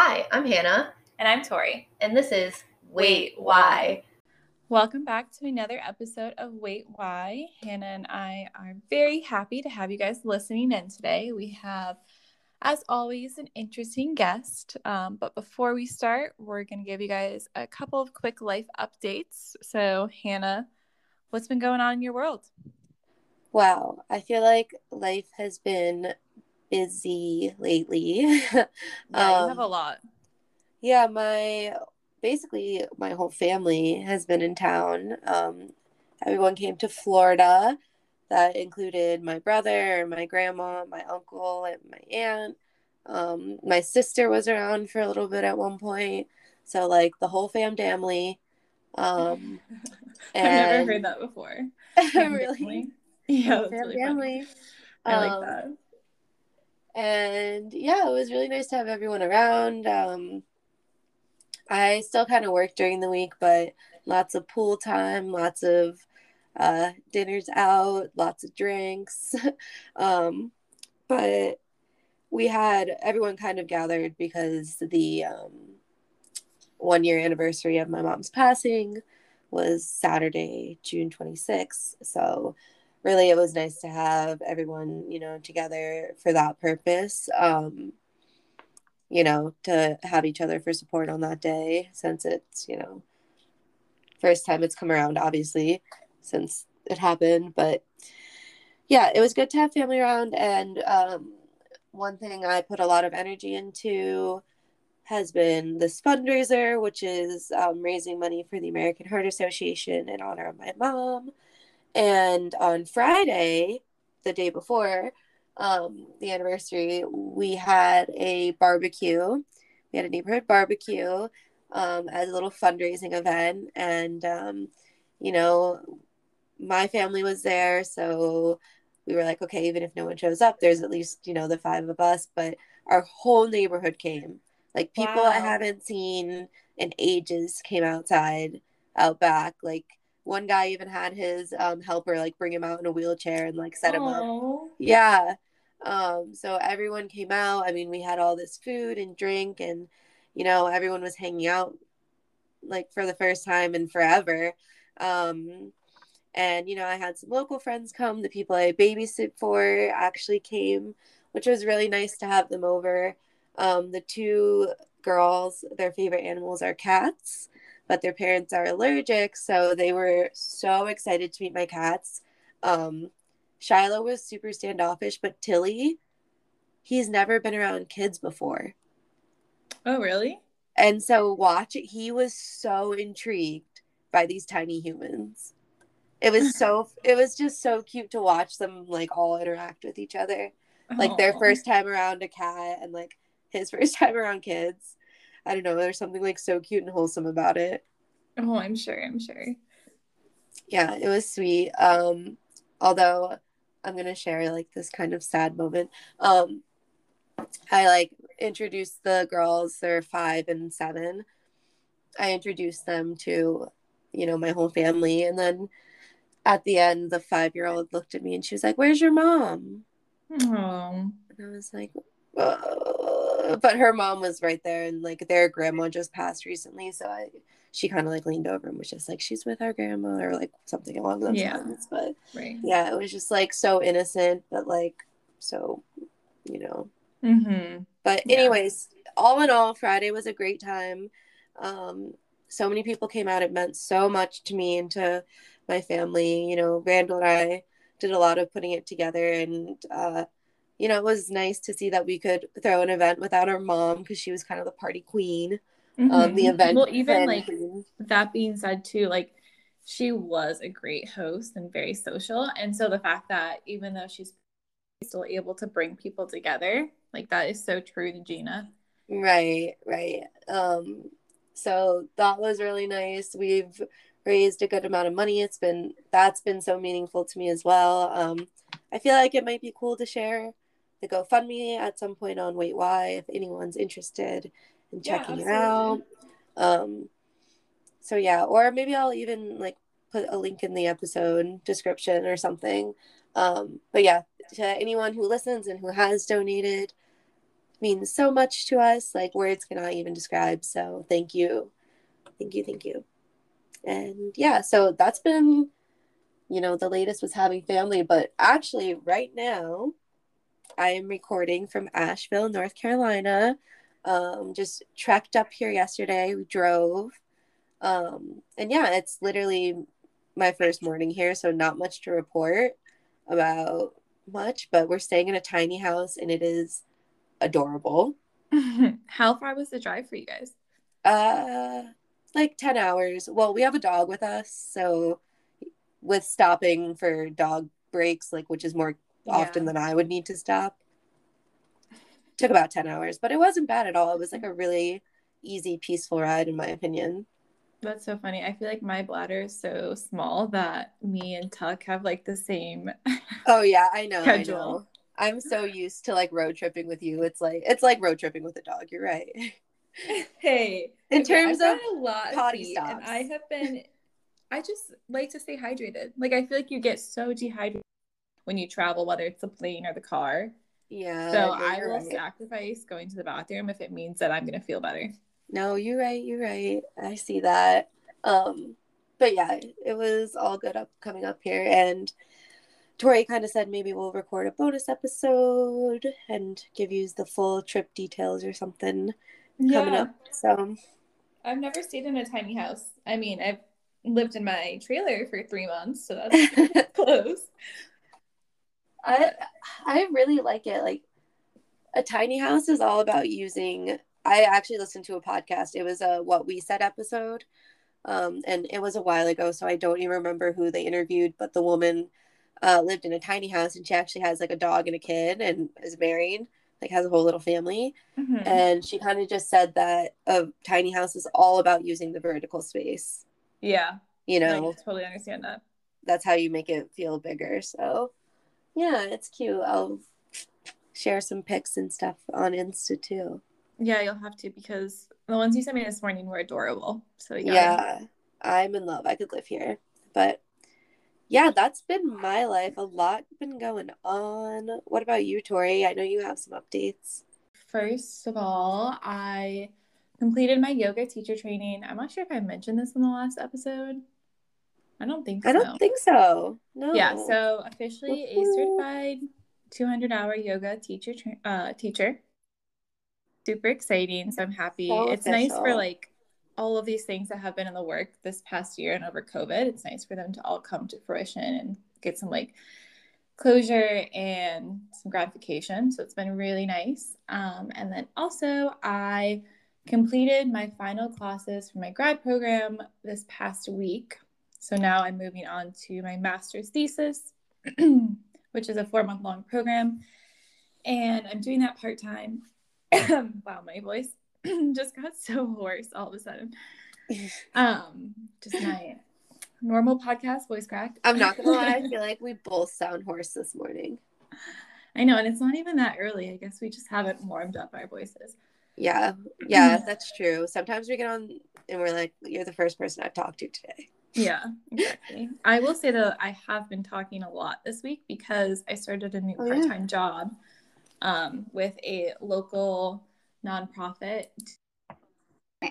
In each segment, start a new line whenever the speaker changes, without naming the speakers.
Hi, I'm Hannah.
And I'm Tori.
And this is Wait, Why?
Welcome back to another episode of Wait Why. Hannah and I are very happy to have you guys listening in today. We have, as always, an interesting guest. Um, but before we start, we're going to give you guys a couple of quick life updates. So, Hannah, what's been going on in your world?
Wow, I feel like life has been busy lately.
yeah, um, you have a lot.
Yeah, my basically my whole family has been in town. Um, everyone came to Florida. That included my brother, my grandma, my uncle, and my aunt. Um, my sister was around for a little bit at one point. So like the whole fam family. Um,
I've never heard that before.
really?
Yeah, that's really family.
I like um, that. And yeah, it was really nice to have everyone around. Um, I still kind of work during the week, but lots of pool time, lots of uh, dinners out, lots of drinks. um, but we had everyone kind of gathered because the um, one year anniversary of my mom's passing was Saturday, June 26th. So really it was nice to have everyone, you know, together for that purpose. Um, you know, to have each other for support on that day since it's, you know, first time it's come around, obviously, since it happened. But yeah, it was good to have family around. And um, one thing I put a lot of energy into has been this fundraiser, which is um, raising money for the American Heart Association in honor of my mom. And on Friday, the day before, um, the anniversary, we had a barbecue. We had a neighborhood barbecue um, as a little fundraising event. And, um, you know, my family was there. So we were like, okay, even if no one shows up, there's at least, you know, the five of us. But our whole neighborhood came. Like people wow. I haven't seen in ages came outside, out back. Like one guy even had his um, helper like bring him out in a wheelchair and like set Aww. him up. Yeah. Um, so everyone came out. I mean, we had all this food and drink, and you know, everyone was hanging out like for the first time in forever. Um, and you know, I had some local friends come. The people I babysit for actually came, which was really nice to have them over. Um, the two girls, their favorite animals are cats, but their parents are allergic, so they were so excited to meet my cats. Um, Shiloh was super standoffish, but Tilly, he's never been around kids before.
Oh, really?
And so watch it. He was so intrigued by these tiny humans. It was so it was just so cute to watch them like all interact with each other. Like their first time around a cat and like his first time around kids. I don't know, there's something like so cute and wholesome about it.
Oh, I'm sure, I'm sure.
Yeah, it was sweet. Um although I'm gonna share like this kind of sad moment. Um, I like introduced the girls. They're five and seven. I introduced them to, you know, my whole family, and then at the end, the five year old looked at me and she was like, "Where's your mom?"
Oh.
And I was like, Whoa. but her mom was right there, and like their grandma just passed recently, so I she kind of like leaned over and was just like she's with our grandma or like something along those yeah. lines but right. yeah it was just like so innocent but like so you know
mm-hmm.
but anyways yeah. all in all friday was a great time um so many people came out it meant so much to me and to my family you know randall and i did a lot of putting it together and uh you know it was nice to see that we could throw an event without our mom because she was kind of the party queen mm-hmm. um, the event.
Well, even like that being said, too, like she was a great host and very social. And so the fact that even though she's still able to bring people together, like that is so true to Gina.
Right, right. Um, so that was really nice. We've raised a good amount of money. It's been that's been so meaningful to me as well. Um, I feel like it might be cool to share the GoFundMe at some point on Wait Why if anyone's interested in checking yeah, it out. Um, so yeah, or maybe I'll even like put a link in the episode description or something. Um, but yeah, to anyone who listens and who has donated, means so much to us. Like words cannot even describe. So thank you. Thank you. Thank you. And yeah, so that's been, you know, the latest was having family. But actually, right now, I am recording from Asheville, North Carolina. Um, just trekked up here yesterday. We drove. Um, and yeah, it's literally my first morning here, so not much to report about much, but we're staying in a tiny house and it is adorable.
How far was the drive for you guys?
Uh like 10 hours. Well, we have a dog with us, so with stopping for dog breaks, like which is more yeah. often than I would need to stop. Took about 10 hours, but it wasn't bad at all. It was like a really easy, peaceful ride in my opinion.
That's so funny. I feel like my bladder is so small that me and Tuck have like the same.
Oh yeah, I know. Schedule. I know. I'm so used to like road tripping with you. It's like it's like road tripping with a dog. You're right.
Hey,
in okay, terms of
a lot potty stops, and I have been. I just like to stay hydrated. Like I feel like you get so dehydrated when you travel, whether it's the plane or the car.
Yeah.
So I will right. sacrifice going to the bathroom if it means that I'm gonna feel better.
No, you're right. You're right. I see that. Um, but yeah, it was all good up coming up here, and Tori kind of said maybe we'll record a bonus episode and give you the full trip details or something yeah. coming up. So
I've never stayed in a tiny house. I mean, I've lived in my trailer for three months, so that's close.
I I really like it. Like a tiny house is all about using I actually listened to a podcast. It was a what we said episode. Um, and it was a while ago, so I don't even remember who they interviewed, but the woman uh, lived in a tiny house and she actually has like a dog and a kid and is married, like has a whole little family. Mm-hmm. And she kind of just said that a tiny house is all about using the vertical space.
Yeah.
You know,
I totally understand that.
That's how you make it feel bigger. So, yeah, it's cute. I'll share some pics and stuff on Insta too.
Yeah, you'll have to because the ones you sent me this morning were adorable. So
yeah, I'm in love. I could live here. But yeah, that's been my life. A lot been going on. What about you, Tori? I know you have some updates.
First of all, I completed my yoga teacher training. I'm not sure if I mentioned this in the last episode. I don't think so.
I don't think so. No.
Yeah, so officially a certified 200 hour yoga teacher uh, teacher super exciting. So I'm happy. So it's official. nice for like all of these things that have been in the work this past year and over COVID. It's nice for them to all come to fruition and get some like closure and some gratification. So it's been really nice. Um, and then also, I completed my final classes for my grad program this past week. So now I'm moving on to my master's thesis, which is a four month long program. And I'm doing that part time. wow, my voice just got so hoarse all of a sudden. Um, just my normal podcast voice crack.
I'm not gonna lie, I feel like we both sound hoarse this morning.
I know, and it's not even that early. I guess we just haven't warmed up our voices.
Yeah, yeah, that's true. Sometimes we get on and we're like, "You're the first person I've talked to today."
Yeah, exactly. I will say that I have been talking a lot this week because I started a new oh, part-time yeah. job um, with a local nonprofit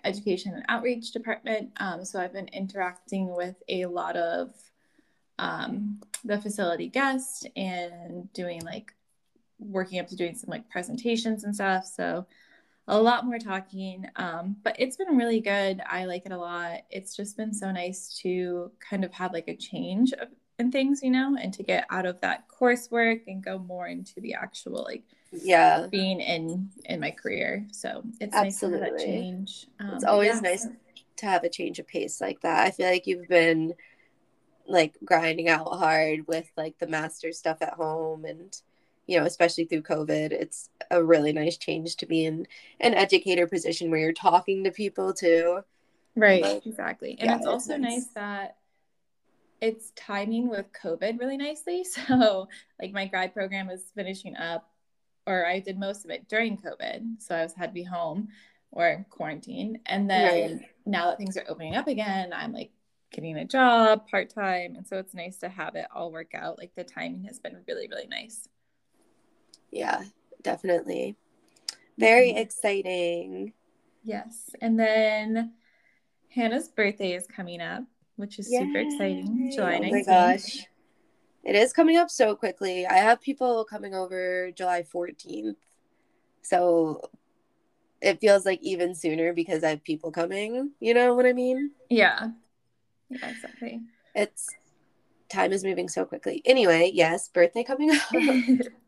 education and outreach department. Um, so I've been interacting with a lot of um, the facility guests and doing like working up to doing some like presentations and stuff. So a lot more talking, um, but it's been really good. I like it a lot. It's just been so nice to kind of have like a change of, in things, you know, and to get out of that coursework and go more into the actual like
yeah
being in in my career so it's Absolutely. nice to have that change
um, it's always yeah. nice to have a change of pace like that i feel like you've been like grinding out hard with like the master stuff at home and you know especially through covid it's a really nice change to be in an educator position where you're talking to people too
right but, exactly and yeah, it's also nice. nice that it's timing with covid really nicely so like my grad program is finishing up or I did most of it during COVID. So I was had to be home or quarantine. And then right. now that things are opening up again, I'm like getting a job part time. And so it's nice to have it all work out. Like the timing has been really, really nice.
Yeah, definitely. Very
Mhm.
exciting.
Yes. And then Hannah's birthday is coming up, which is super exciting.
Yay.
July
Oh
19th.
my gosh. It is coming up so quickly. I have people coming over July 14th. So it feels like even sooner because I have people coming. You know what I mean?
Yeah. Yeah, exactly.
It's time is moving so quickly. Anyway, yes, birthday coming up.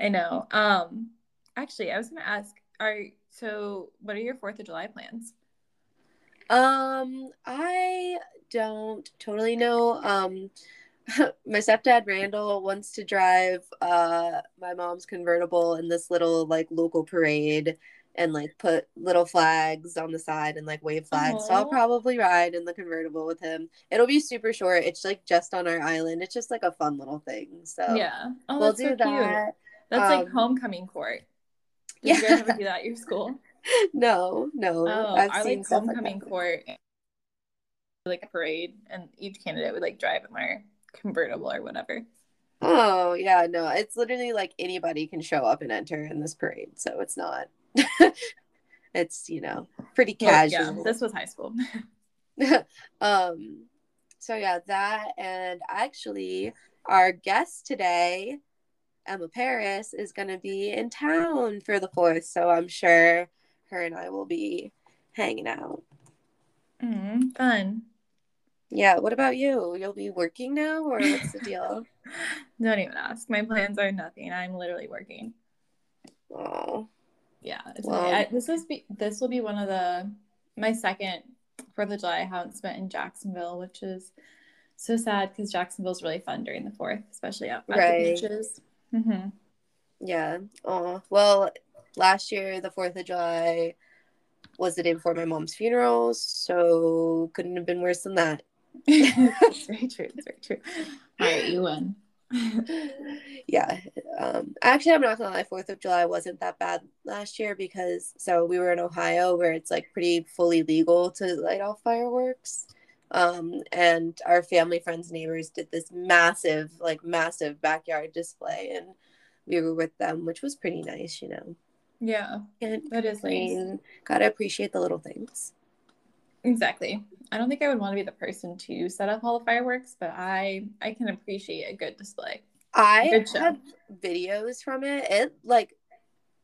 I know. Um actually I was gonna ask, are so what are your Fourth of July plans?
Um, I don't totally know. Um, my stepdad Randall wants to drive uh my mom's convertible in this little like local parade and like put little flags on the side and like wave flags. So I'll probably ride in the convertible with him. It'll be super short. It's like just on our island. It's just like a fun little thing. So
yeah. Oh,
we'll do
so
that.
That's like
Um,
homecoming court. Did you guys
Yeah.
ever do that at your school?
No, no.
Oh,
I've
our
seen
like
stuff like
homecoming court, like a parade, and each candidate would like drive in their convertible or whatever.
Oh, yeah, no. It's literally like anybody can show up and enter in this parade. So it's not it's, you know, pretty
Well,
casual.
yeah, this was high school.
um so yeah, that and actually our guest today, Emma Paris, is gonna be in town for the fourth. So I'm sure her and I will be hanging out.
mm, fun.
Yeah, what about you? You'll be working now or what's the deal?
Don't even ask. My plans are nothing. I'm literally working.
Oh.
Yeah,
Well-
okay. I, this is be, this will be one of the my second Fourth of July I haven't spent in Jacksonville, which is so sad because Jacksonville's really fun during the Fourth, especially out at
Right.
the beaches. hmm
Yeah. Oh, well, last year, the 4th of July was the day before my mom's funeral, so couldn't have been worse than that.
it's very true. It's very true. All right, you win.
yeah. Um, actually, I'm not gonna lie, 4th of July wasn't that bad last year because so we were in Ohio where it's like pretty fully legal to light off fireworks. Um, and our family, friends, neighbors did this massive, like massive backyard display, and we were with them, which was pretty nice, you know.
yeah,
And
that is nice.
Gotta appreciate the little things.
Exactly. I don't think I would want to be the person to set up all the fireworks, but I I can appreciate a good display.
I
Good
have videos from it. It like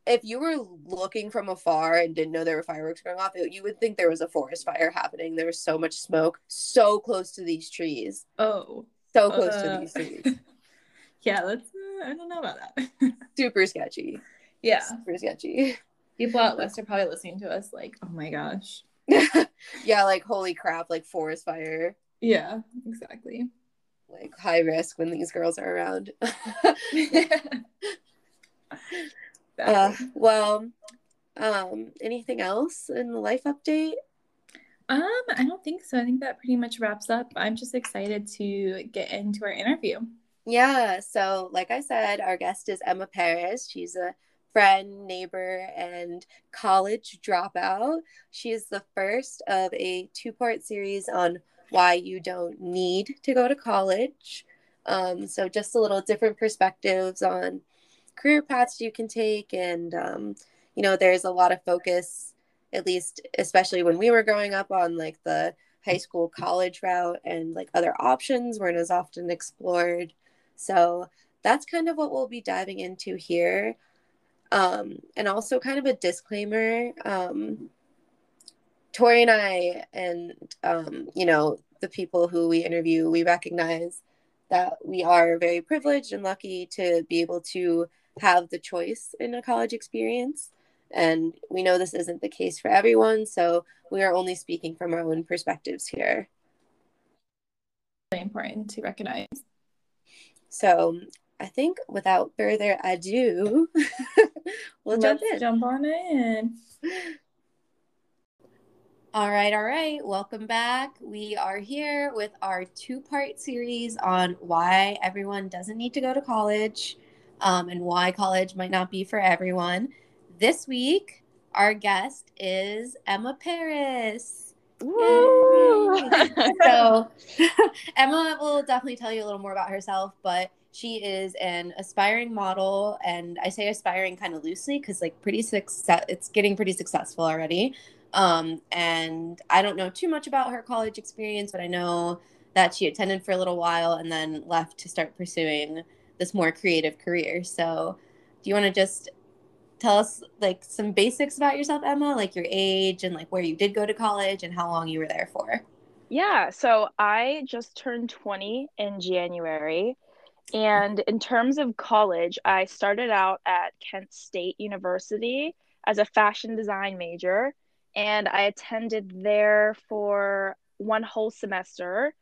if you were looking from afar and didn't know there were fireworks going off, it, you would think there was a forest fire happening. There was so much smoke, so close to these trees,
Oh,
so close
Uh,
to these trees.
yeah. That's uh, I don't know about that.
Super sketchy.
yeah,
Super sketchy.
people out west are probably listening to us like, oh my gosh.
yeah, like holy crap, like forest fire,
Yeah, exactly.
like high risk when these girls are around. Uh, well, um, anything else in the life update?
Um, I don't think so. I think that pretty much wraps up. I'm just excited to get into our interview.
Yeah, so like I said, our guest is Emma Paris. She's a friend, neighbor, and college dropout. She is the first of a two part series on why you don't need to go to college. Um, so, just a little different perspectives on career paths you can take. And, um, you know, there's a lot of focus, at least, especially when we were growing up, on like the high school college route and like other options weren't as often explored. So that's kind of what we'll be diving into here. Um, and also, kind of a disclaimer um, Tori and I, and, um, you know, the people who we interview, we recognize that we are very privileged and lucky to be able to have the choice in a college experience. And we know this isn't the case for everyone. So we are only speaking from our own perspectives here.
Really important to recognize.
So I think without further ado, we'll jump
Let's
in.
jump on in.
All right, all right. Welcome back. We are here with our two part series on why everyone doesn't need to go to college um, and why college might not be for everyone. This week, our guest is Emma Paris. Yay. so, Emma will definitely tell you a little more about herself, but She is an aspiring model, and I say aspiring kind of loosely because like pretty success. It's getting pretty successful already. Um, and I don't know too much about her college experience, but I know that she attended for a little while and then left to start pursuing this more creative career. So, do you want to just tell us like some basics about yourself, Emma, like your age and like where you did go to college and how long you were there for?
Yeah, so I just turned 20 in January. And in terms of college, I started out at Kent State University as a fashion design major. And I attended there for one whole semester,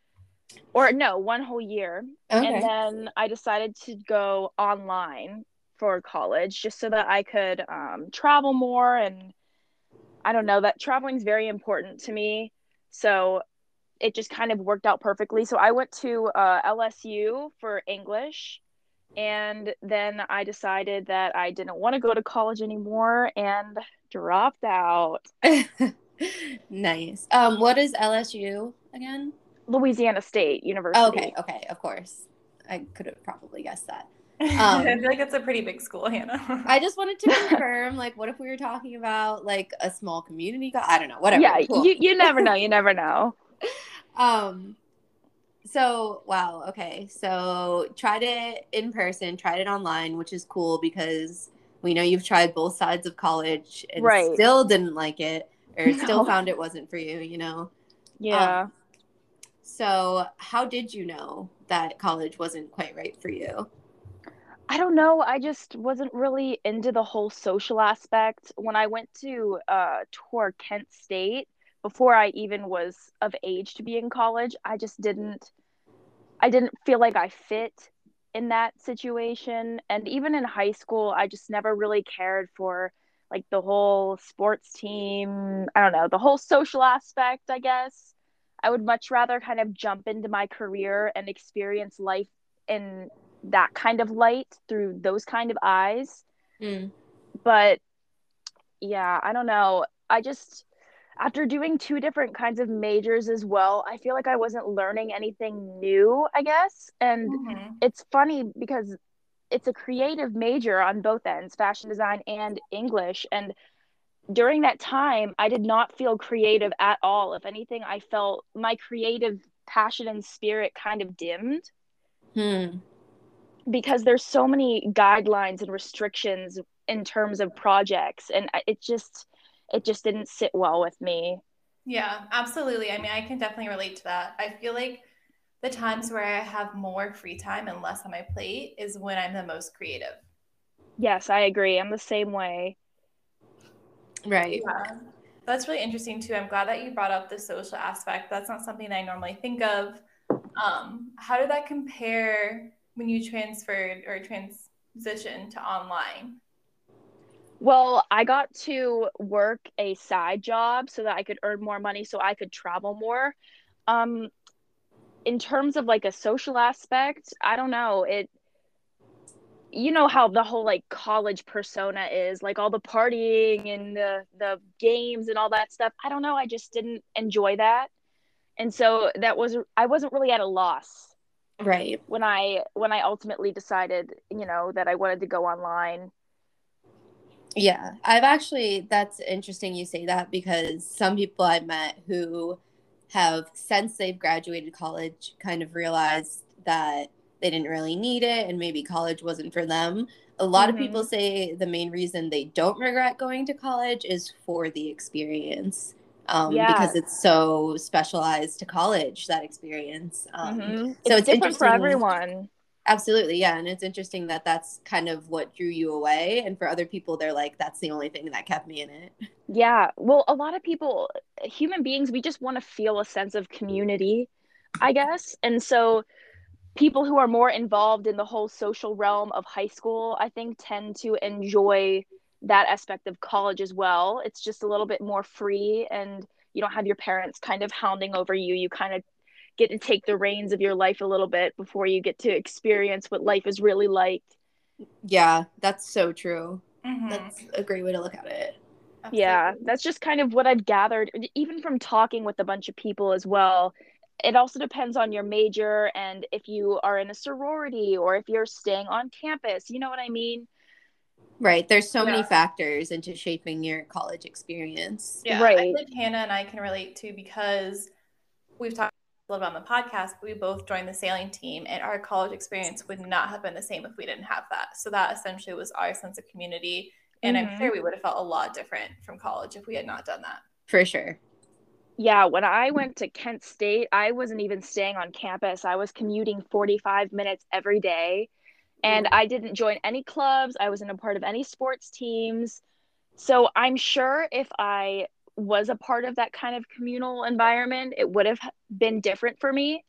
or no, one whole year.
Okay.
And then I decided to go online for college just so that I could um, travel more. And I don't know, that traveling is very important to me. So it just kind of worked out perfectly. So I went to uh, LSU for English. And then I decided that I didn't want to go to college anymore and dropped out.
nice. Um, what is LSU again?
Louisiana State University.
Oh, okay, okay, of course. I could have probably guessed that. Um,
I feel like it's a pretty big school, Hannah.
I just wanted to confirm, like, what if we were talking about like a small community? Co- I don't know, whatever.
Yeah,
cool.
you, you never know. You never know.
Um, so wow, okay, so tried it in person, tried it online, which is cool because we know you've tried both sides of college and
Right.
still didn't like it, or still found it wasn't for you. You know.
Yeah.
So how did you know that college wasn't quite right for you?
I don't know. I just wasn't really into the whole social aspect. When I went to uh, tour Kent State before I even was of age to be in college, I just didn't. I didn't feel like I fit in that situation, and even in high school, I just never really cared for like the whole sports team. I don't know the whole social aspect. I guess I would much rather kind of jump into my career and experience life in that kind of light through those kind of eyes
Mm.
but yeah i don't know i just after doing two different kinds of majors as well i feel like i wasn't learning anything new i guess. And
Mhm.
it's funny because it's a creative major on both ends fashion design and english. And during that time i did not feel creative at all. If anything i felt my creative passion and spirit kind of dimmed.
Hmm.
because there's so many guidelines and restrictions in terms of projects. And it just it just didn't sit well with me
Yeah, absolutely. I mean, I can definitely relate to that. I feel like the times where I have more free time and less on my plate is when I'm the most creative.
yes i agree i'm the same way
Right.
Yeah. That's really interesting too. I'm glad that you brought up the social aspect. That's not something I normally think of. Um, how did that compare when you transferred or transitioned to online?
Well i got to work a side job so that i could earn more money so i could travel more. Um in terms of like a social aspect i don't know. It you know how the whole like college persona is like all the partying and the the games and all that stuff. I don't know. I just didn't enjoy that. And so that was i wasn't really at a loss
Right.
when i when i ultimately decided you know that i wanted to go online
Yeah, I've actually, that's interesting you say that because some people I've met who have, since they've graduated college, kind of realized that they didn't really need it and maybe college wasn't for them. A lot of
Mhm.
people say the main reason they don't regret going to college is for the experience. Um,
Yeah.
because it's so specialized to college, that experience. Um,
Mhm.
so
it's,
it's
different for everyone
Absolutely, yeah, and it's interesting that that's kind of what drew you away, and for other people, they're like, "That's the only thing that kept me in it."
Yeah. Well, a lot of people, human beings, we just want to feel a sense of community, I guess. And so people who are more involved in the whole social realm of high school, I think, tend to enjoy that aspect of college as well. It's just a little bit more free and you don't have your parents kind of hounding over you. You kind of get to take the reins of your life a little bit before you get to experience what life is really like.
Yeah, that's so true.
Mhm.
That's a great way to look at it.
Yeah, that's just kind of what I've gathered, even from talking with a bunch of people as well. it also depends on your major and if you are in a sorority or if you're staying on campus. You know what I mean?
Right. There's so
Yeah.
many factors into shaping your college experience.
Yeah, I
Right.
think Hannah and I can relate to because we've talked a little bit on the podcast, but we both joined the sailing team, and our college experience would not have been the same if we didn't have that. So that essentially was our sense of community, and I'm
Mhm.
sure we would have felt a lot different from college if we had not done that.
For sure.
Yeah, when I went to Kent State, I wasn't even staying on campus. I was commuting 45 minutes every day. And I didn't join any clubs. I wasn't a part of any sports teams. So I'm sure if I was a part of that kind of communal environment, it would have been different for me.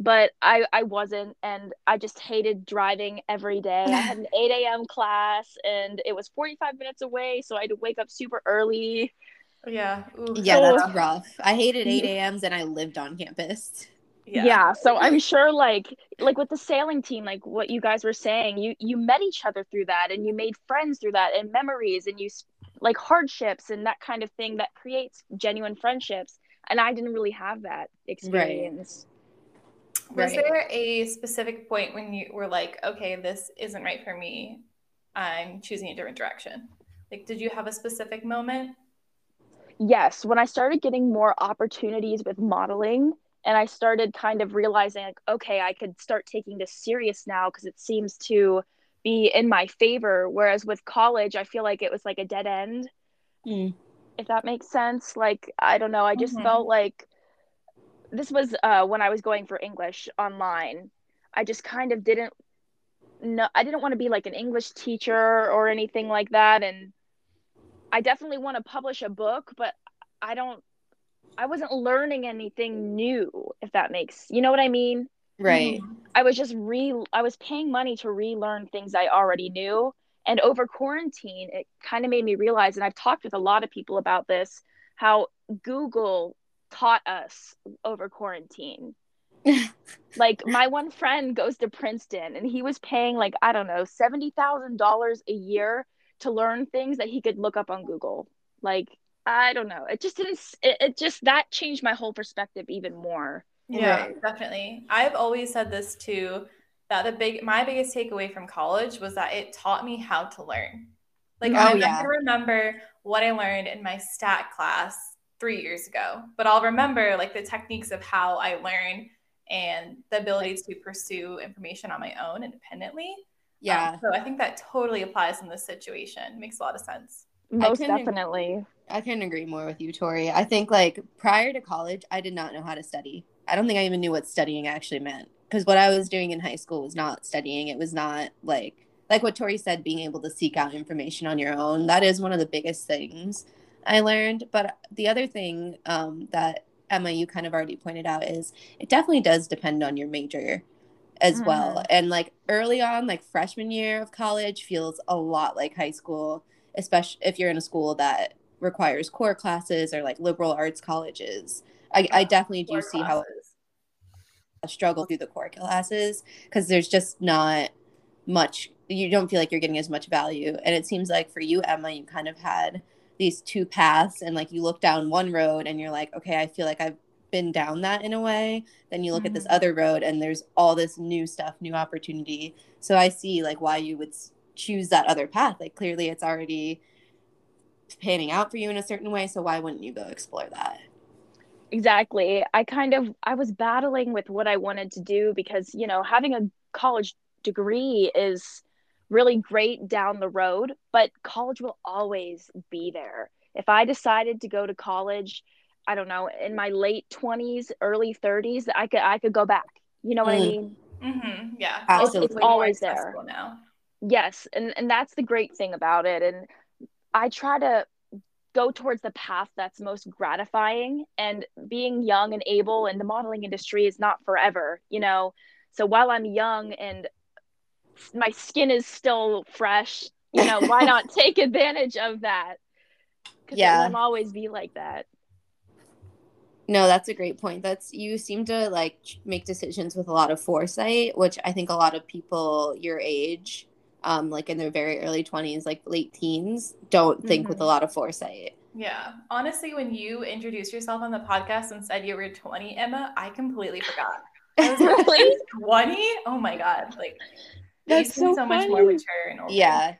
But I, I wasn't. And I just hated driving every day. I had an 8 a.m. class and it was 45 minutes away. So I had to wake up super early.
Yeah. Ooh.
Yeah,
So-
that's rough. I hated 8 a.m.s and I lived on campus.
yeah. yeah. so i'm sure like like with the sailing team like what you guys were saying you you met each other through that and you made friends through that and memories and you s- like hardships and that kind of thing that creates genuine friendships and i didn't really have that experience
Was
Right.
there a specific point when you were like, okay, this isn't right for me? I'm choosing a different direction. Like, did you have a specific moment?
yes when i started getting more opportunities with modeling and i started kind of realizing like okay i could start taking this serious now because it seems to be in my favor whereas with college i feel like it was like a dead end
Mm.
if that makes sense like i don't know i just
Mhm.
felt like this was uh when i was going for english online i just kind of didn't know i didn't want to be like an english teacher or anything like that and i definitely want to publish a book but i don't i wasn't learning anything new if that makes you know what i mean
Right. Mm-hmm.
I was just re I was paying money to relearn things I already knew. And over quarantine, it kind of made me realize, and I've talked with a lot of people about this, how Google taught us over quarantine. like my one friend goes to Princeton and he was paying like, I don't know, seventy thousand dollars a year to learn things that he could look up on Google. Like, I don't know. It just didn't it, it just that changed my whole perspective even more.
Yeah,
Right.
definitely. I've always said this too that the big my biggest takeaway from college was that it taught me how to learn. Like
Oh,
I'm
yeah.
not remember what I learned in my stat class three years ago, but I'll remember like the techniques of how I learn and the ability to pursue information on my own independently.
Yeah.
Um, so I think that totally applies in this situation. Makes a lot of sense.
Most
couldn't-
definitely.
I can't agree more with you, Tori. I think like prior to college, I did not know how to study. I don't think I even knew what studying actually meant because what I was doing in high school was not studying. It was not like like what Tori said, being able to seek out information on your own. That is one of the biggest things I learned. But the other thing um, that Emma, you kind of already pointed out is it definitely does depend on your major as well. And like early on, like freshman year of college feels a lot like high school, especially if you're in a school that requires core classes or like liberal arts colleges. I, I definitely do
Core
see how
classes.
I struggle through the core classes because there's just not much you don't feel like you're getting as much value. And it seems like for you emma you kind of had these two paths and like you look down one road and you're like okay i feel like i've been down that in a way. Then you look at this
Mhm.
other road and there's all this new stuff new opportunity. So i see like why you would choose that other path. Like clearly it's already panning out for you in a certain way so why wouldn't you go explore that
Exactly. I kind of I was battling with what I wanted to do because, you know, having a college degree is really great down the road, but college will always be there. If I decided to go to college, I don't know, in my late 20s, early 30s, I could I could go back. You know what I
Mm.
mean?
Mm-hmm. Yeah,
Absolutely.
way more
always there.
now.
Yes, and and that's the great thing about it and I try to go towards the path that's most gratifying and being young and able in the modeling industry is not forever, you know. So while I'm young and my skin is still fresh, you know, why not take advantage of that? 'Cause
Yeah.
won't always be like that.
No, that's a great point. That's you seem to like make decisions with a lot of foresight, which I think a lot of people your age, um, like in their very early twenties, like late teens, don't think with a lot of foresight.
Yeah. Honestly, when you introduced yourself on the podcast and said you were 20, Emma, I completely forgot. I was
Really?
20? Oh my God. Like,
That's so
so much more
funny.
mature and older.
Yeah.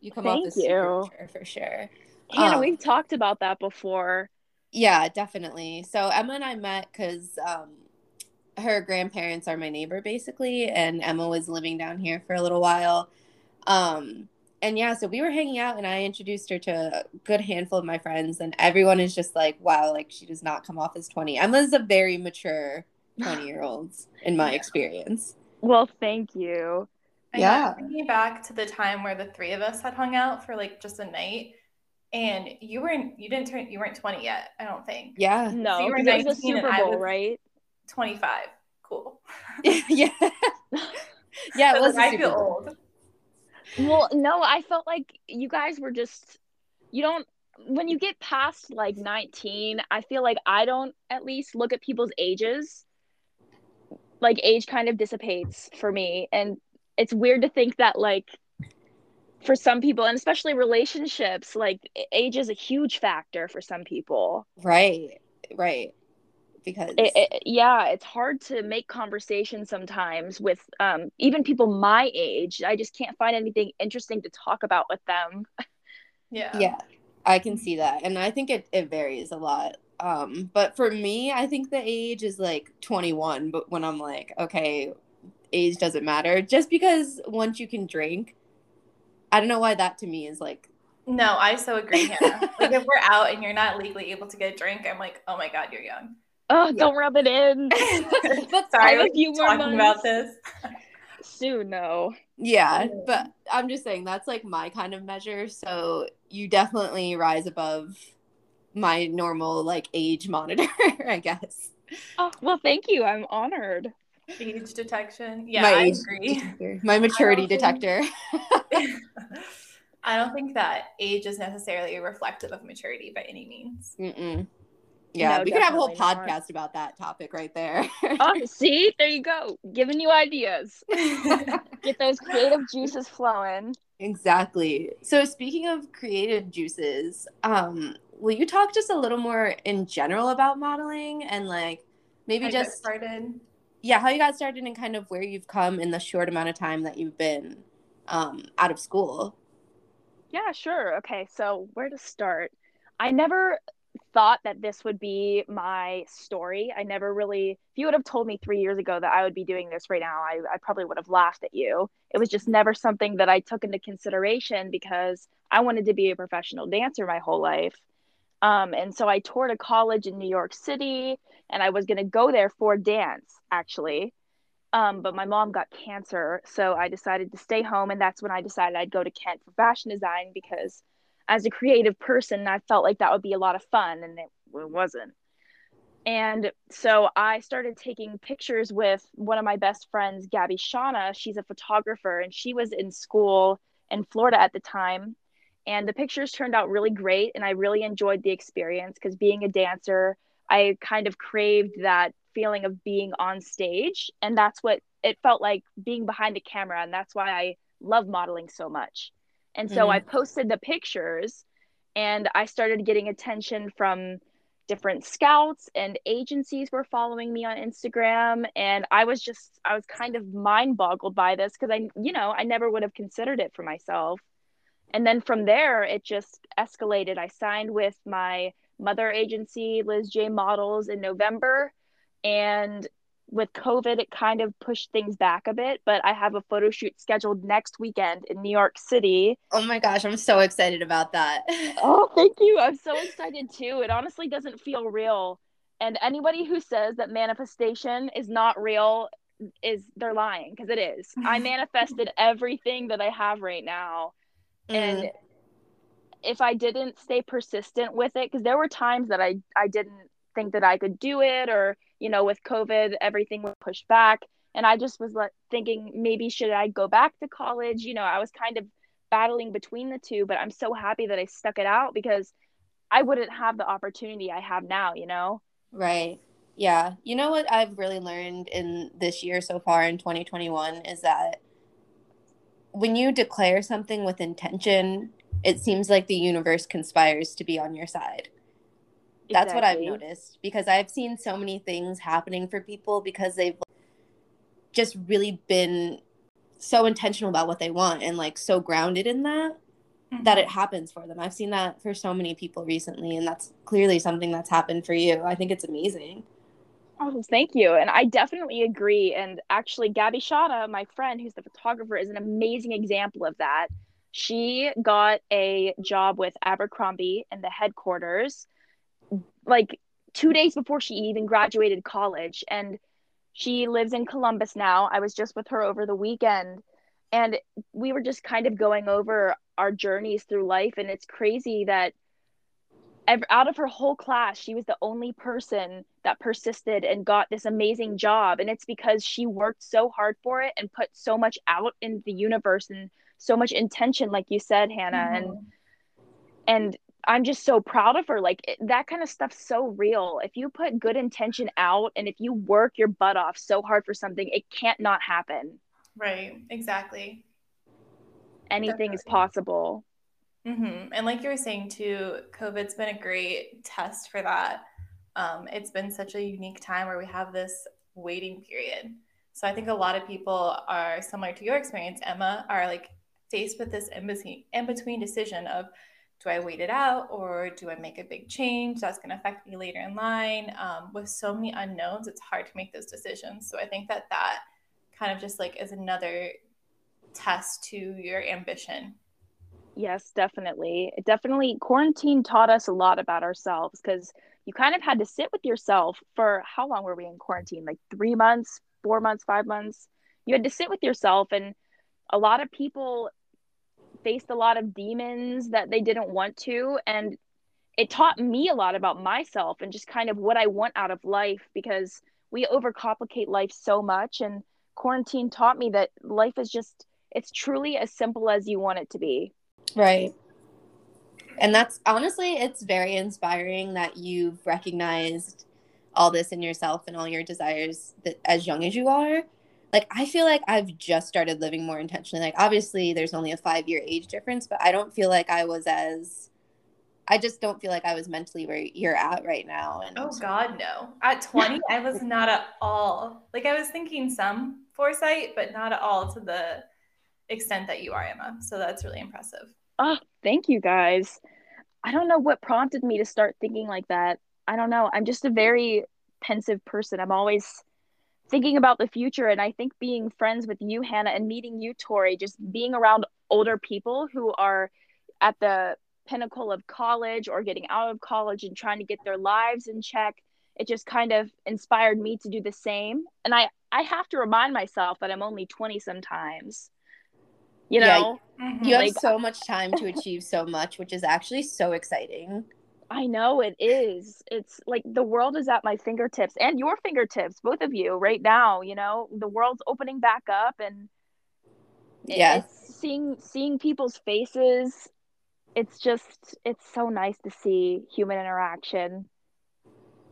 You come off
Thank
as super
you.
mature for sure.
Hannah,
Um,
we've talked about that before.
Yeah, definitely. So Emma and I met because um, her grandparents are my neighbor, basically, and Emma was living down here for a little while. Um, and yeah, so we were hanging out, and I introduced her to a good handful of my friends, and everyone is just like, "Wow, like she does not come off as twenty." Emma's a very mature twenty-year-old in my experience.
Well, thank you.
I
Yeah.
got thinking back to the time where the three of us had hung out for like just a night, and you weren't you didn't turn you weren't 20 yet, I don't think.
Yeah,
No,
you were
it was a
19 and
Super
I
Bowl,
was-
right?
25. Cool.
yeah, yeah. It
But,
was.
like,
a
I feel
Super Bowl.
old.
Well, no, I felt like you guys were just you don't when you get past like 19, I feel like I don't at least look at people's ages. Like age kind of dissipates for me and it's weird to think that like for some people and especially relationships like age is a huge factor for some people.
Right, right. Because
it, it, yeah it's hard to make conversation sometimes with um, even people my age i just can't find anything interesting to talk about with them
Yeah.
yeah i can see that and i think it, it varies a lot um but for me i think the age is like 21 but when i'm like okay age doesn't matter just because once you can drink i don't know why that to me is like
No, I so agree, Hannah. like if we're out and you're not legally able to get a drink, I'm like, oh my god, you're young.
Oh
Yeah.
don't rub it in
but
Sorry,
have a
we're talking about this.
soon no
yeah but i'm just saying that's like my kind of measure so you definitely rise above my normal like age monitor i guess
oh well thank you i'm honored
Age detection. Yeah,
my
I agree.
detector, my maturity
don't think-
detector
I don't think that age is necessarily reflective of maturity by any means.
Mm-mm. Yeah,
No,
we could have a whole
definitely not.
podcast about that topic right there.
oh see there you go giving you ideas get those creative juices flowing
exactly. So speaking of creative juices, um, will you talk just a little more in general about modeling and like maybe
I
just
started.
yeah, how you got started and kind of where you've come in the short amount of time that you've been um, out of school.
Yeah, sure. Okay, so where to start? I never thought that this would be my story. I never really, if you would have told me three years ago that I would be doing this right now, I, I probably would have laughed at you. It was just never something that I took into consideration because I wanted to be a professional dancer my whole life. Um, and so I toured a college in New York City and I was going to go there for dance, actually. Um, but my mom got cancer, so I decided to stay home, and that's when I decided I'd go to Kent for fashion design because, as a creative person, I felt like that would be a lot of fun, and it, it wasn't. And so I started taking pictures with one of my best friends, Gabby Shauna. She's a photographer, and she was in school in Florida at the time. And the pictures turned out really great, and I really enjoyed the experience because being a dancer, I kind of craved that feeling of being on stage and that's what it felt like being behind the camera and that's why I love modeling so much. And so
Mhm.
I posted the pictures and I started getting attention from different scouts and agencies were following me on Instagram and I was just I was kind of mind boggled by this because I you know I never would have considered it for myself. And then from there it just escalated. I signed with my mother agency Liz J Models in November and with COVID, it kind of pushed things back a bit. But I have a photo shoot scheduled next weekend in New York City.
Oh my gosh, I'm so excited about that.
Oh, thank you. I'm so excited too. It honestly doesn't feel real. And anybody who says that manifestation is not real is they're lying because it is. I manifested everything that I have right now. And
Mm.
if I didn't stay persistent with it, because there were times that I, I didn't think that I could do it, or, you know, with COVID, everything was pushed back. And I just was like thinking maybe should I go back to college? You know, I was kind of battling between the two, but I'm so happy that I stuck it out because I wouldn't have the opportunity I have now, you know?
Right. Yeah. You know what I've really learned in this year so far in 2021 is that when you declare something with intention, it seems like the universe conspires to be on your side. That's what I've noticed because I've seen so many things happening for people because they've just really been so intentional about what they want and like so grounded in that that it mm-hmm. happens for them. I've seen that for so many people recently and that's clearly something that's happened for you. I think it's amazing.
Oh, thank you. And I definitely agree. And actually, Gabby Shada, my friend who's the photographer, is an amazing example of that. She got a job with Abercrombie in the headquarters like two days before she even graduated college. And she lives in Columbus now. I was just with her over the weekend. And we were just kind of going over our journeys through life. And it's crazy that out of her whole class, she was the only person that persisted and got this amazing job. And it's because she worked so hard for it and put so much out in the universe and so much intention, like you said, Hannah. And
Mhm.
and I'm just so proud of her. Like it, that kind of stuff's so real. If you put good intention out and if you work your butt off so hard for something, it can't not happen.
right, exactly.
Anything is
Definitely.
possible.
hmm And like you were saying too, COVID's been a great test for that. Um, it's been such a unique time where we have this waiting period. So I think a lot of people are similar to your experience, Emma, are like faced with this in between, in between decision of do I wait it out or do I make a big change that's going to affect me later in line? Um, with so many unknowns, it's hard to make those decisions. So I think that that kind of just like is another test to your ambition.
Yes, definitely. It definitely quarantine taught us a lot about ourselves because you kind of had to sit with yourself for how long were we in quarantine? Like three months, four months, five months. You had to sit with yourself, and a lot of people faced a lot of demons that they didn't want to. And it taught me a lot about myself and just kind of what I want out of life because we overcomplicate life so much. And quarantine taught me that life is just, it's truly as simple as you want it to be.
Right. And that's honestly, it's very inspiring that you've recognized all this in yourself and all your desires that as young as you are. Like, I feel like I've just started living more intentionally. Like, obviously, there's only a five year age difference, but I don't feel like I was as, I just don't feel like I was mentally where you're at right now. And
Oh God, no. At 20, I was not at all. Like I was thinking some foresight, but not at all to the extent that you are, Emma. So that's really impressive.
Oh, thank you guys. I don't know what prompted me to start thinking like that. I don't know. I'm just a very pensive person. I'm always thinking about the future. And I think being friends with you, Hannah, and meeting you, Tori, just being around older people who are at the pinnacle of college or getting out of college and trying to get their lives in check, it just kind of inspired me to do the same. And I, I have to remind myself that I'm only 20 sometimes. You
Yeah,
know?
you have mm-hmm.
Like-
so much time to achieve so much, which is actually so exciting.
I know it is. It's like the world is at my fingertips and your fingertips, both of you, right now. You know, the world's opening back up, and
Yeah.
seeing seeing people's faces. It's just it's so nice to see human interaction.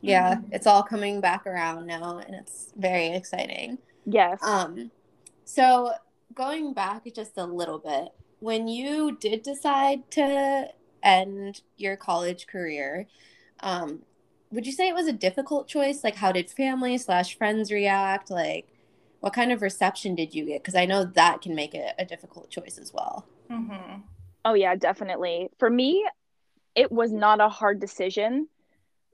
Yeah.
Mhm.
It's all coming back around now, and it's very exciting.
Yes.
Um, so going back just a little bit, when you did decide to end your college career, um, would you say it was a difficult choice? Like, how did family slash friends react? Like, what kind of reception did you get? Because I know that can make it a difficult choice as well.
Mm-hmm.
Oh yeah, definitely. For me, it was not a hard decision.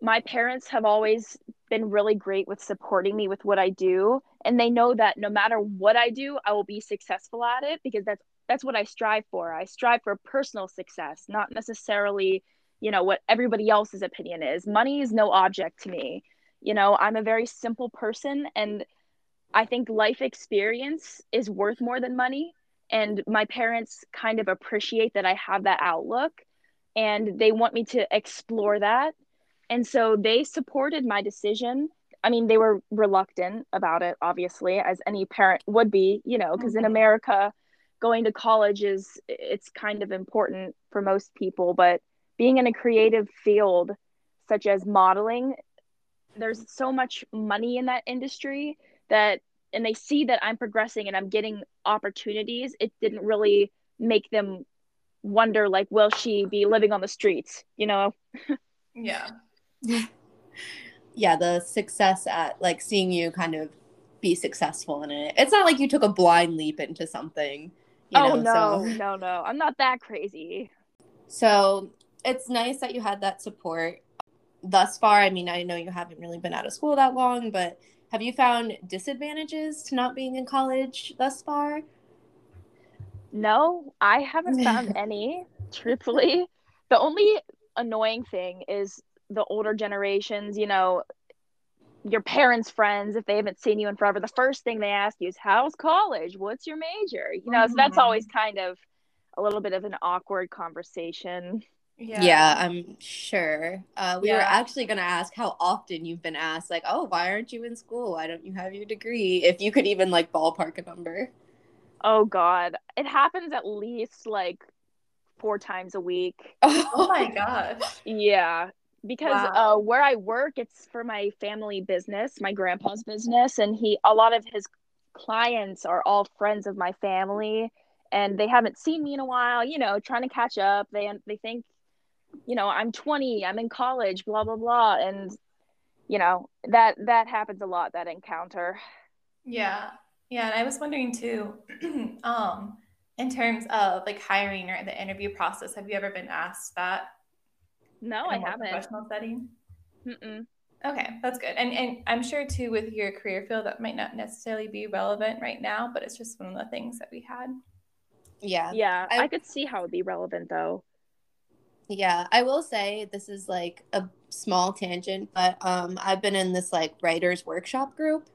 My parents have always been really great with supporting me with what I do, and they know that no matter what I do, I will be successful at it because that's that's what I strive for. I strive for personal success, not necessarily, you know, what everybody else's opinion is. Money is no object to me. You know, I'm a very simple person and I think life experience is worth more than money and my parents kind of appreciate that I have that outlook and they want me to explore that. And so they supported my decision. I mean, they were reluctant about it, obviously, as any parent would be, you know, because in
Mhm.
America, going to college is it's kind of important for most people, but being in a creative field such as modeling, there's so much money in that industry that and they see that I'm progressing and I'm getting opportunities, it didn't really make them wonder like will she be living on the streets you know
Yeah.
yeah, the success at like seeing you kind of be successful in it. It's not like you took a blind leap into something. You
oh
know,
no
so
no no i'm not that crazy
so it's nice that you had that support thus far. I mean, I know you haven't really been out of school that long, but have you found disadvantages to not being in college thus far?
No, I haven't found any, truthfully. The only annoying thing is the older generations, you know, your parents' friends, if they haven't seen you in forever, the first thing they ask you is, How's college? What's your major? You know, so that's always kind of a little bit of an awkward conversation.
Yeah, yeah I'm sure. Uh, we were actually going to ask how often you've been asked, like, oh, why aren't you in school? Why don't you have your degree? If you could even like ballpark a number.
Oh, God. It happens at least like four times a week.
Oh my gosh.
Yeah, because
Wow.
uh, where I work, it's for my family business, my grandpa's business, and he a lot of his clients are all friends of my family, and they haven't seen me in a while. You know, trying to catch up. They they think, you know, I'm 20, I'm in college, blah blah blah, and you know that that happens a lot. That encounter.
Yeah. Yeah, and I was wondering too, um, in terms of like hiring or the interview process, have you ever been asked that
No,
in
I
a more
haven't.
professional setting?
Mm-mm.
Okay, that's good. And and I'm sure too with your career field that might not necessarily be relevant right now, but it's just one of the things that we had.
yeah.
Yeah,
I-
I could see how it'd be relevant though.
Yeah, I will say this is like a small tangent, but um I've been in this like writers workshop group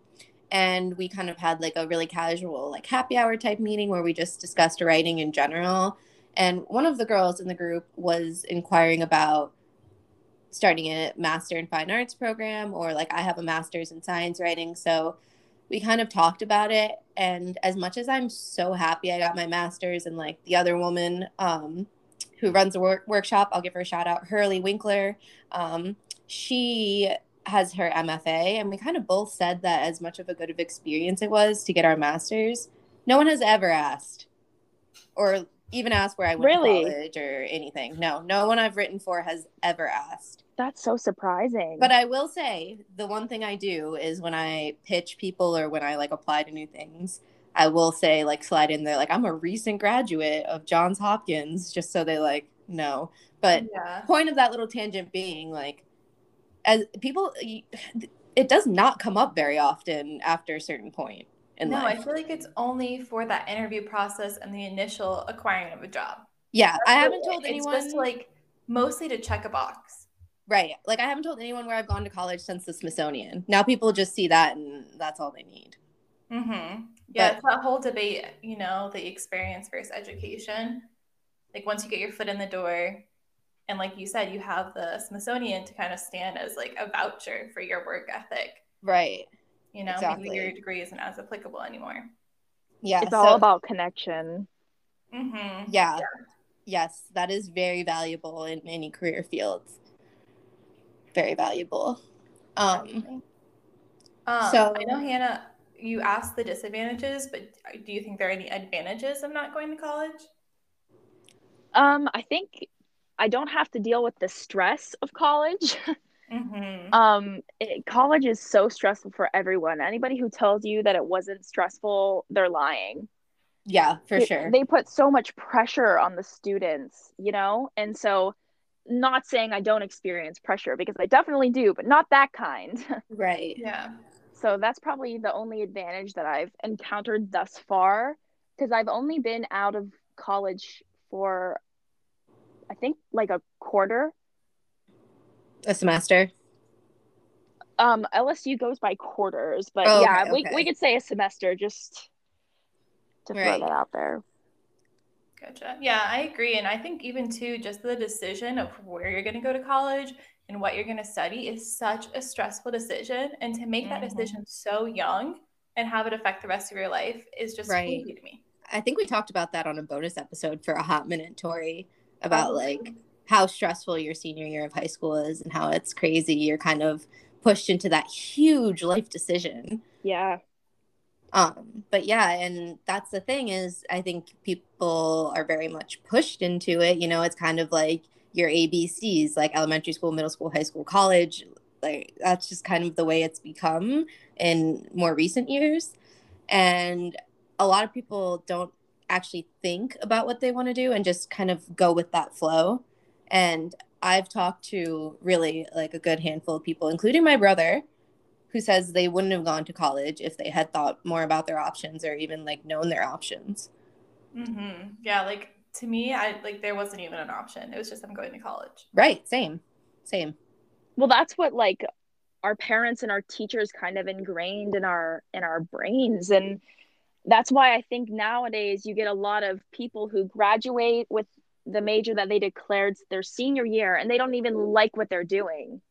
and we kind of had like a really casual like happy hour type meeting where we just discussed writing in general. And one of the girls in the group was inquiring about starting a master in fine arts program or like I have a master's in science writing, so we kind of talked about it and as much as I'm so happy I got my master's and like the other woman um who runs the work- workshop. I'll give her a shout out, Hurley Winkler. Um, she has her MFA, and we kind of both said that as much of a good of experience it was to get our masters. No one has ever asked, or even asked where I went
Really?
to college or anything. No, no one I've written for has ever asked.
That's so surprising.
But I will say the one thing I do is when I pitch people or when I like apply to new things, I will say like slide in there like I'm a recent graduate of Johns Hopkins just so they like know. But
yeah.
point of that little tangent being like as people it does not come up very often after a certain point in
No, I feel like it's only for that interview process and the initial acquiring of a job.
yeah, I haven't
It's
told anyone
just like mostly to check a box.
right. Like I haven't told anyone where I've gone to college since the Smithsonian. Now people just see that and that's all they need.
Mm-hmm. Yeah,
But-
it's that whole debate, you know, the experience versus education. Like once you get your foot in the door, and like you said, you have the Smithsonian to kind of stand as like a voucher for your work ethic.
Right.
You know,
Exactly.
maybe your degree isn't as applicable anymore.
Yeah.
it's
so-
all about connection.
Mm-hmm.
yeah. Yes, that is very valuable in any career fields. Very valuable. Um,
Um,
so-
I know Hannah, you asked the disadvantages, but do you think there are any advantages of not going to college?
Um, I think I don't have to deal with the stress of college.
Mm-hmm.
um, it, college is so stressful for everyone. Anybody who tells you that it wasn't stressful, they're lying.
yeah, for
They-
sure.
They put so much pressure on the students, you know? And so not saying I don't experience pressure because I definitely do, but not that kind.
right.
yeah.
So that's probably the only advantage that I've encountered thus far because I've only been out of college for I think like a quarter.
A semester.
Um LSU goes by quarters, but
Oh,
yeah,
okay,
we
okay.
we could say a semester just to throw
Right.
that out there.
Gotcha. Yeah, I agree. And I think even too, just the decision of where you're going to go to college and what you're going to study is such a stressful decision. And to make that
Mhm.
decision so young and have it affect the rest of your life is just
Right.
crazy to me.
I think we talked about that on a bonus episode for a hot minute, Tori, about
Oh.
like how stressful your senior year of high school is and how it's crazy. You're kind of pushed into that huge life decision.
Yeah.
Um, but yeah, and that's the thing is I think people are very much pushed into it. You know, it's kind of like your ABCs, like elementary school, middle school, high school, college. Like that's just kind of the way it's become in more recent years. And a lot of people don't actually think about what they want to do and just kind of go with that flow. And I've talked to really like a good handful of people, including my brother, who says they wouldn't have gone to college if they had thought more about their options or even like known their options.
Mm-hmm. Yeah, like to me, I like there wasn't even an option. It was just I'm going to college.
Right. Same. Same.
Well, that's what like our parents and our teachers kind of ingrained in our in our brains and that's why I think nowadays you get a lot of people who graduate with the major that they declared their senior year and they don't even like what they're doing.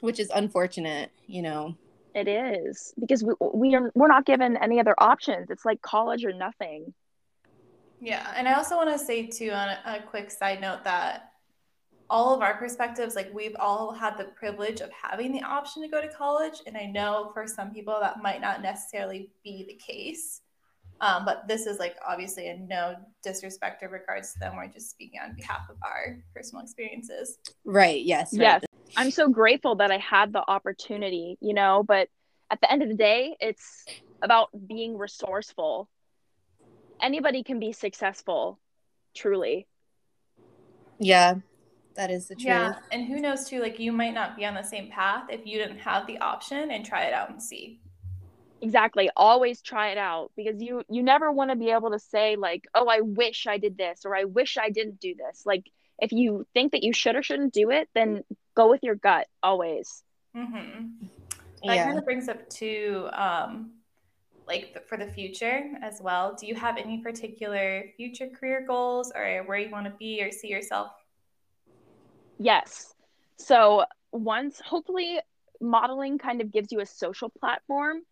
Which is unfortunate you know.
It is because we, we are we're not given any other options. It's like college or nothing.
Yeah and i also want to say too on a, a quick side note that all of our perspectives like we've all had the privilege of having the option to go to college and i know for some people that might not necessarily be the case um, but this is like obviously in no disrespect or regards to them. We're just speaking on behalf of our personal experiences.
Right. Yes. Right.
Yes. I'm so grateful that I had the opportunity, you know, but at the end of the day, it's about being resourceful. Anybody can be successful, truly.
Yeah, that is the truth. Yeah.
And who knows, too, like you might not be on the same path if you didn't have the option and try it out and see
exactly. Always try it out because you you never want to be able to say like oh i wish i did this or i wish i didn't do this. Like if you think that you should or shouldn't do it then go with your gut always.
Mm-hmm. that yeah. kind of brings up to um like the, for the future as well. Do you have any particular future career goals or where you want to be or see yourself?
Yes. So once hopefully modeling kind of gives you a social platform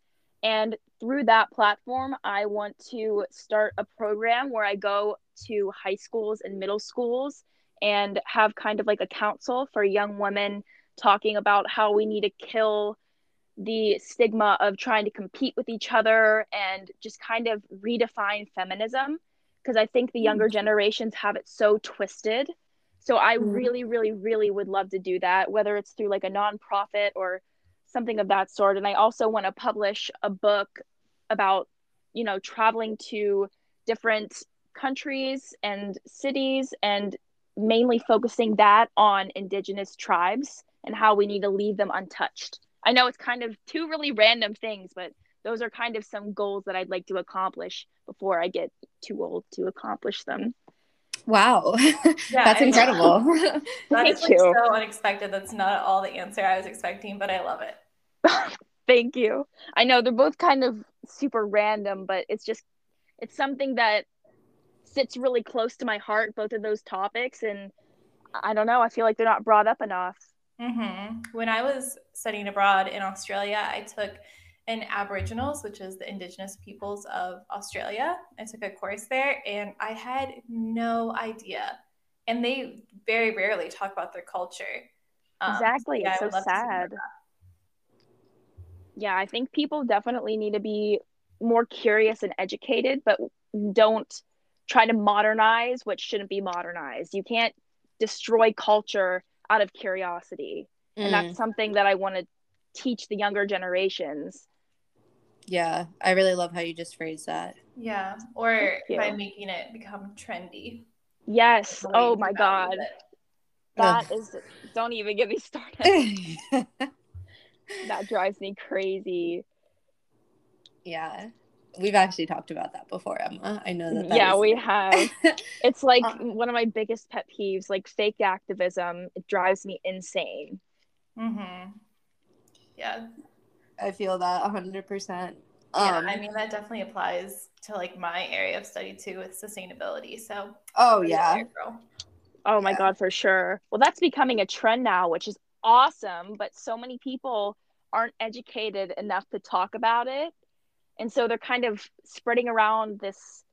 and through that platform, I want to start a program where I go to high schools and middle schools and have kind of like a council for young women talking about how we need to kill the stigma of trying to compete with each other and just kind of redefine feminism because I think the younger mm. generations have it so twisted. So I mm. really, really, really would love to do that, whether it's through like a nonprofit or something of that sort. And I also want to publish a book about, you know, traveling to different countries and cities and mainly focusing that on indigenous tribes and how we need to leave them untouched. I know it's kind of two really random things, but those are kind of some goals that I'd like to accomplish before I get too old to accomplish them.
Wow, yeah, that's incredible.
that is like so unexpected. That's not all the answer I was expecting, but I love it.
Thank you. I know they're both kind of super random, but it's just it's something that sits really close to my heart. Both of those topics, and I don't know. I feel like they're not brought up enough.
Mm-hmm. When I was studying abroad in Australia, I took an Aboriginals, which is the Indigenous peoples of Australia. I took a course there, and I had no idea. And they very rarely talk about their culture.
Um, exactly. It's so sad yeah, I think people definitely need to be more curious and educated, but don't try to modernize what shouldn't be modernized. You can't destroy culture out of curiosity. Mm. And that's mm. something that I want to teach the younger generations.
Yeah, I really love how you just phrased that.
Yeah, or by making it become trendy.
Yes. Oh my god. That is don't even get me started. that drives me crazy.
Yeah. We've actually talked about that before, Emma. I know that. that
yeah, is... we have. it's like um, one of my biggest pet peeves, like fake activism. It drives me insane.
Mm-hmm. Yeah.
I feel that 100%.
Yeah, um, I mean that definitely applies to like my area of study too with sustainability. So
Oh yeah.
Oh my yeah. god, for sure. Well, that's becoming a trend now, which is awesome, but so many people aren't educated enough to talk about it. And so they're kind of spreading around this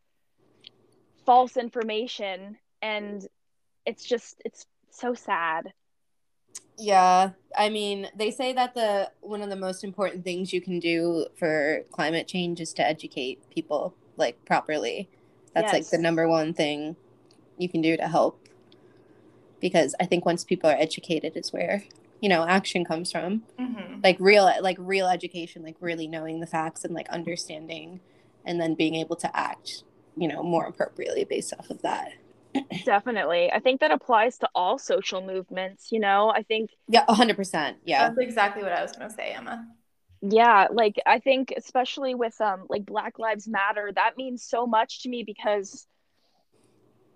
false information and it's just it's so sad.
Yeah, I mean, they say that the one of the most important things you can do for climate change is to educate people like properly. That's like the number one thing you can do to help. Because I think once people are educated is where, you know, action comes from.
Mm-hmm.
Like real like real education, like really knowing the facts and like understanding and then being able to act, you know, more appropriately based off of that.
Definitely. I think that applies to all social movements, you know? I think
Yeah, 100%. Yeah.
That's exactly what I was going to say, Emma.
yeah, like I think especially with um like Black Lives Matter, that means so much to me because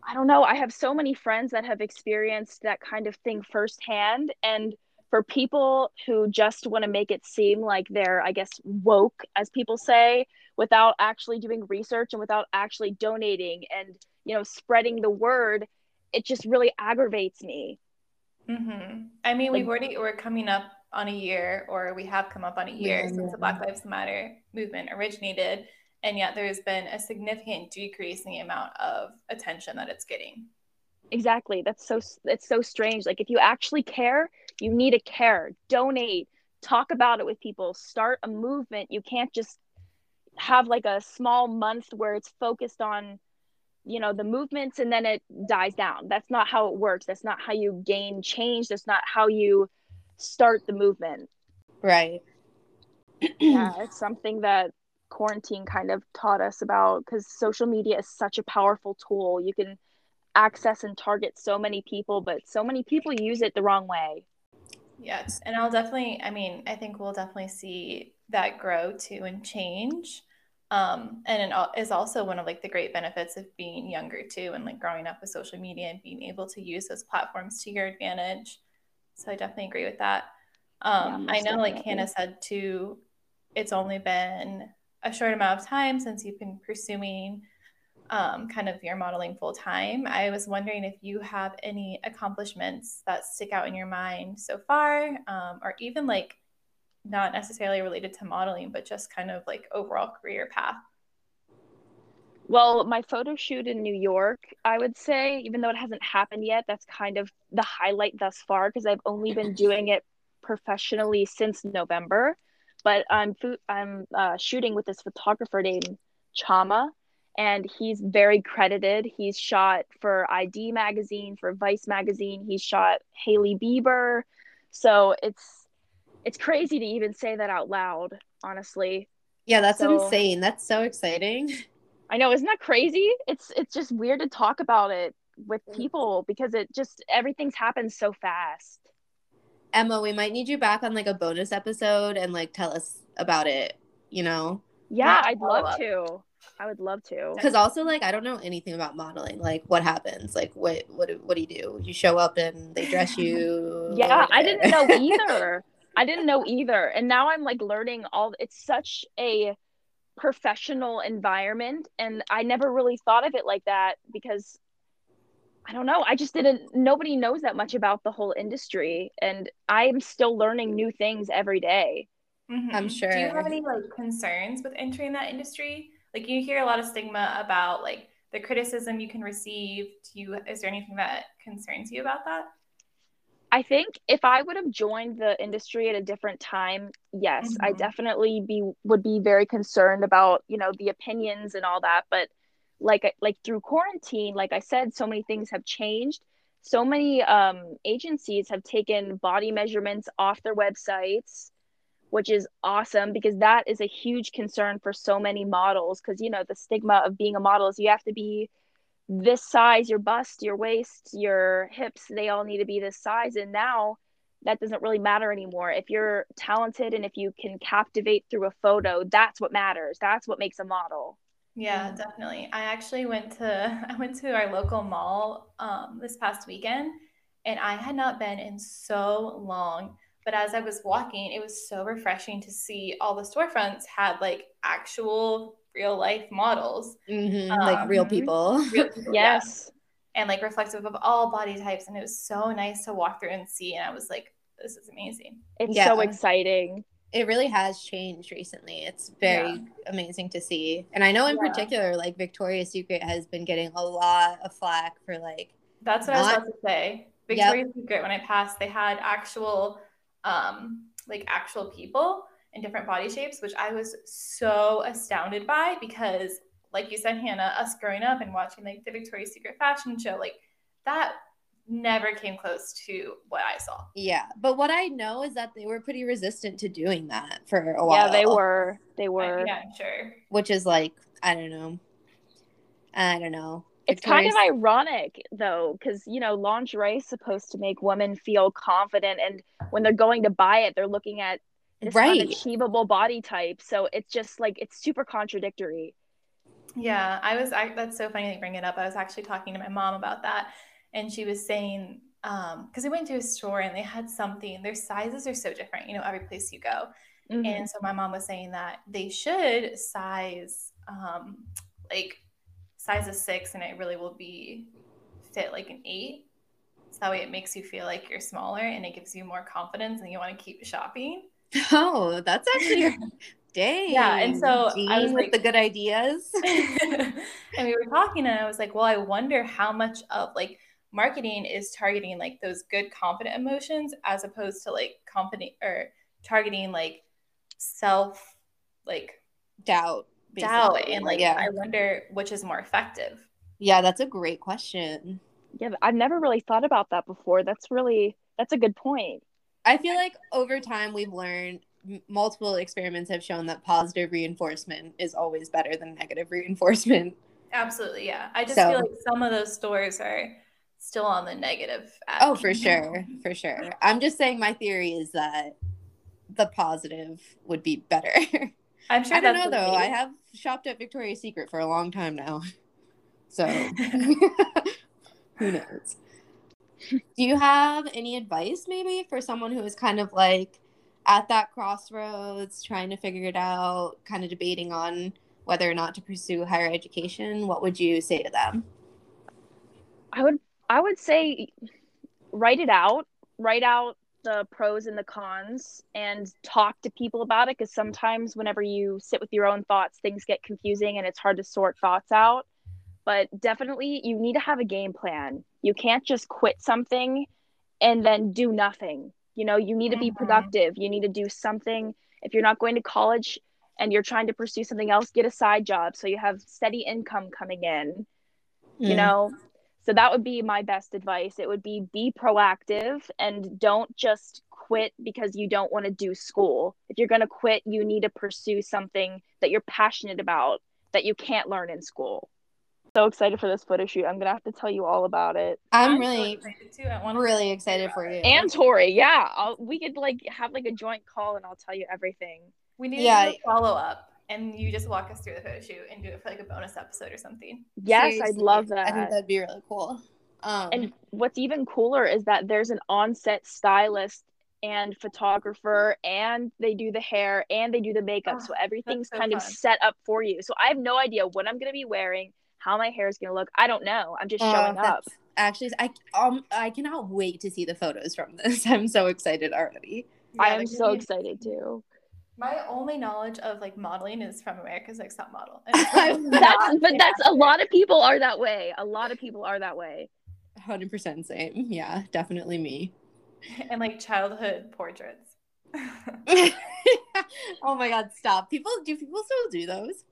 I don't know, I have so many friends that have experienced that kind of thing firsthand and for people who just want to make it seem like they're I guess woke as people say without actually doing research and without actually donating and you know spreading the word, it just really aggravates me.
Mm-hmm. I mean,
Like-
we've already we're coming up on a year, or we have come up on a year
Yeah,
since
yeah.
the Black Lives Matter movement originated, and yet there's been a significant decrease in the amount of attention that it's getting.
Exactly. That's so it's so strange. Like if you actually care, you need to care. Donate, talk about it with people, start a movement. You can't just have like a small month where it's focused on you know the movements and then it dies down. That's not how it works. That's not how you gain change. That's not how you start the movement.
Right.
yeah, it's something that quarantine kind of taught us about because social media is such a powerful tool. You can access and target so many people, but so many people use it the wrong way.
Yes, and I'll definitely, I mean, I think we'll definitely see that grow too and change. Um, and it is also one of like the great benefits of being younger too and like growing up with social media and being able to use those platforms to your advantage. So I definitely agree with that. Um,
Yeah,
I know, like. Hannah said too, it's only been a short amount of time since you've been pursuing um, kind of your modeling full time. I was wondering if you have any accomplishments that stick out in your mind so far, um, or even like not necessarily related to modeling, but just kind of like overall career path.
Well, my photo shoot in New York, I would say, even though it hasn't happened yet, that's kind of the highlight thus far because I've only been doing it professionally since November. But I'm fo- I'm uh, shooting with this photographer named Chama, and he's very credited. He's shot for i-D magazine, for Vice magazine. He's shot Hailey Bieber, so it's it's crazy to even say that out loud. Honestly,
Yeah, that's
So-
insane. That's so exciting.
I know, isn't that crazy? It's it's just weird to talk about it with people because it just everything's happened so fast.
Emma, we might need you back on like a bonus episode and like tell us about it, you know?
Yeah,
Yeah,
I'd
follow
love
up.
to. I would love to.
Because also like I don't know anything about modeling. Like what happens? Like what what what do you do? You show up and they dress you.
Yeah, I didn't know either. I didn't know either. And now I'm like learning all it's such a professional environment and I never really thought of it like that because I don't know. I just didn't nobody knows that much about the whole industry and I'm still learning new things every day.
Mhm.
I'm sure.
Do you have any like concerns with entering that industry? Like you hear a lot of stigma about like the criticism you can receive. Do you is there anything that concerns you about that?
I think if I would have joined the industry at a different time, yes, I
Mhm.
definitely be would be very concerned about, you know, the opinions and all that, but like like through quarantine, like I said, so many things have changed. So many um agencies have taken body measurements off their websites, which is awesome because that is a huge concern for so many models because you know, the stigma of being a model is you have to be this size, your bust, your waist, your hips, they all need to be this size. And now that doesn't really matter anymore. If you're talented and if you can captivate through a photo, that's what matters. That's what makes a model.
Yeah, definitely. I actually went to I went to our local mall um, this past weekend, and I had not been in so long. But as I was walking, it was so refreshing to see all the storefronts had like actual real life models,
Mhm, like real
Um,
people.
real people, yeah,
Yes.
and like reflective of all body types, and it was so nice to walk through and see. And I was like, this is amazing.
It's
Yeah.
so exciting.
It really has changed recently. It's very amazing to see. And I know in
Yeah.
particular, like Victoria's Secret has been getting a lot of flack for like
That's what I was about to say. Victoria's Secret when I passed, they had actual um like actual people in different body shapes, which I was so astounded by because like you said, Hannah, us growing up and watching like the Victoria's Secret fashion show, like that never came close to what I saw.
Yeah, but what I know is that they were pretty resistant to doing that for a while.
Yeah, they were. They
I-
were.
yeah, I'm sure.
which is like I don't know, I don't know.
It's kind of ironic though, because you know, lingerie is supposed to make women feel confident, and when they're going to buy it, they're looking at this
Right.
unachievable body type. So it's just like it's super contradictory.
Yeah, I was. I, that's so funny that you bring it up. I was actually talking to my mom about that, and she was saying, um, because we went to a store and they had something. Their sizes are so different, you know, every place you go.
Mhm.
And so my mom was saying that they should size, um, like size a six, and it really will be fit like an eight. So that way it makes you feel like you're smaller, and it gives you more confidence, and you want to keep shopping.
Oh, that's actually dang.
Yeah, and so I was
with
like-
the good ideas.
and we were talking and i was like well i wonder how much of like marketing is targeting like those good confident emotions as opposed to like company or targeting like self like
doubt.
doubt and like
yeah,
i wonder which is more effective
yeah, that's a great question.
Yeah, I've never really thought about that before. That's really that's a good point.
I feel like over time we've learned multiple experiments have shown that positive reinforcement is always better than negative reinforcement.
absolutely yeah i just
So-
feel like some of those stores are still on the negative
Oh, for sure, for sure. I'm just saying my theory is that the positive would be better.
i'm sure
I don't know
the
though. I have shopped at Victoria's Secret for a long time now. So who knows? Do you have any advice maybe for someone who is kind of like at that crossroads, trying to figure it out, kind of debating on whether or not to pursue higher education? What would you say to them?
I would I would say write it out, write out the pros and the cons and talk to people about it because sometimes whenever you sit with your own thoughts things get confusing and it's hard to sort thoughts out. But definitely you need to have a game plan. You can't just quit something and then do nothing. You know, you need to be
Mhm.
productive. You need to do something. If you're not going to college and you're trying to pursue something else, get a side job so you have steady income coming in you
Mm.
know so that would be my best advice. It would be be proactive and don't just quit because you don't want to do school. If you're going to quit you need to pursue something that you're passionate about that you can't learn in school. So excited for this photo shoot. I'm going to have to tell you all about it.
I'm
so
really,
excited too. I
really excited for you.
and tori yeah I'll, we could like have like a joint call and i'll tell you everything.
We need
Yeah.
to a follow up and you just walk us through the photo shoot and do it for like a bonus episode or something
yes i'd love that.
I think
that
that'd be really cool. Um,
And what's even cooler is that there's an on-set stylist and photographer and they do the hair and they do the makeup.
Oh,
so everything's
so
kind of set up for you. So I have no idea what I'm going to be wearing, how my hair is going to look. I don't know. I'm just
Oh,
showing up.
Actually, I um I cannot wait to see the photos from this. I'm so excited already.
I am so excited too.
My only knowledge of like modeling is from America's Next Top Model.
I'm
That's but that's a lot of people are that way. A lot of people are that way.
100% same. Yeah, definitely me.
and like childhood portraits.
oh my god, stop. People do people still do those?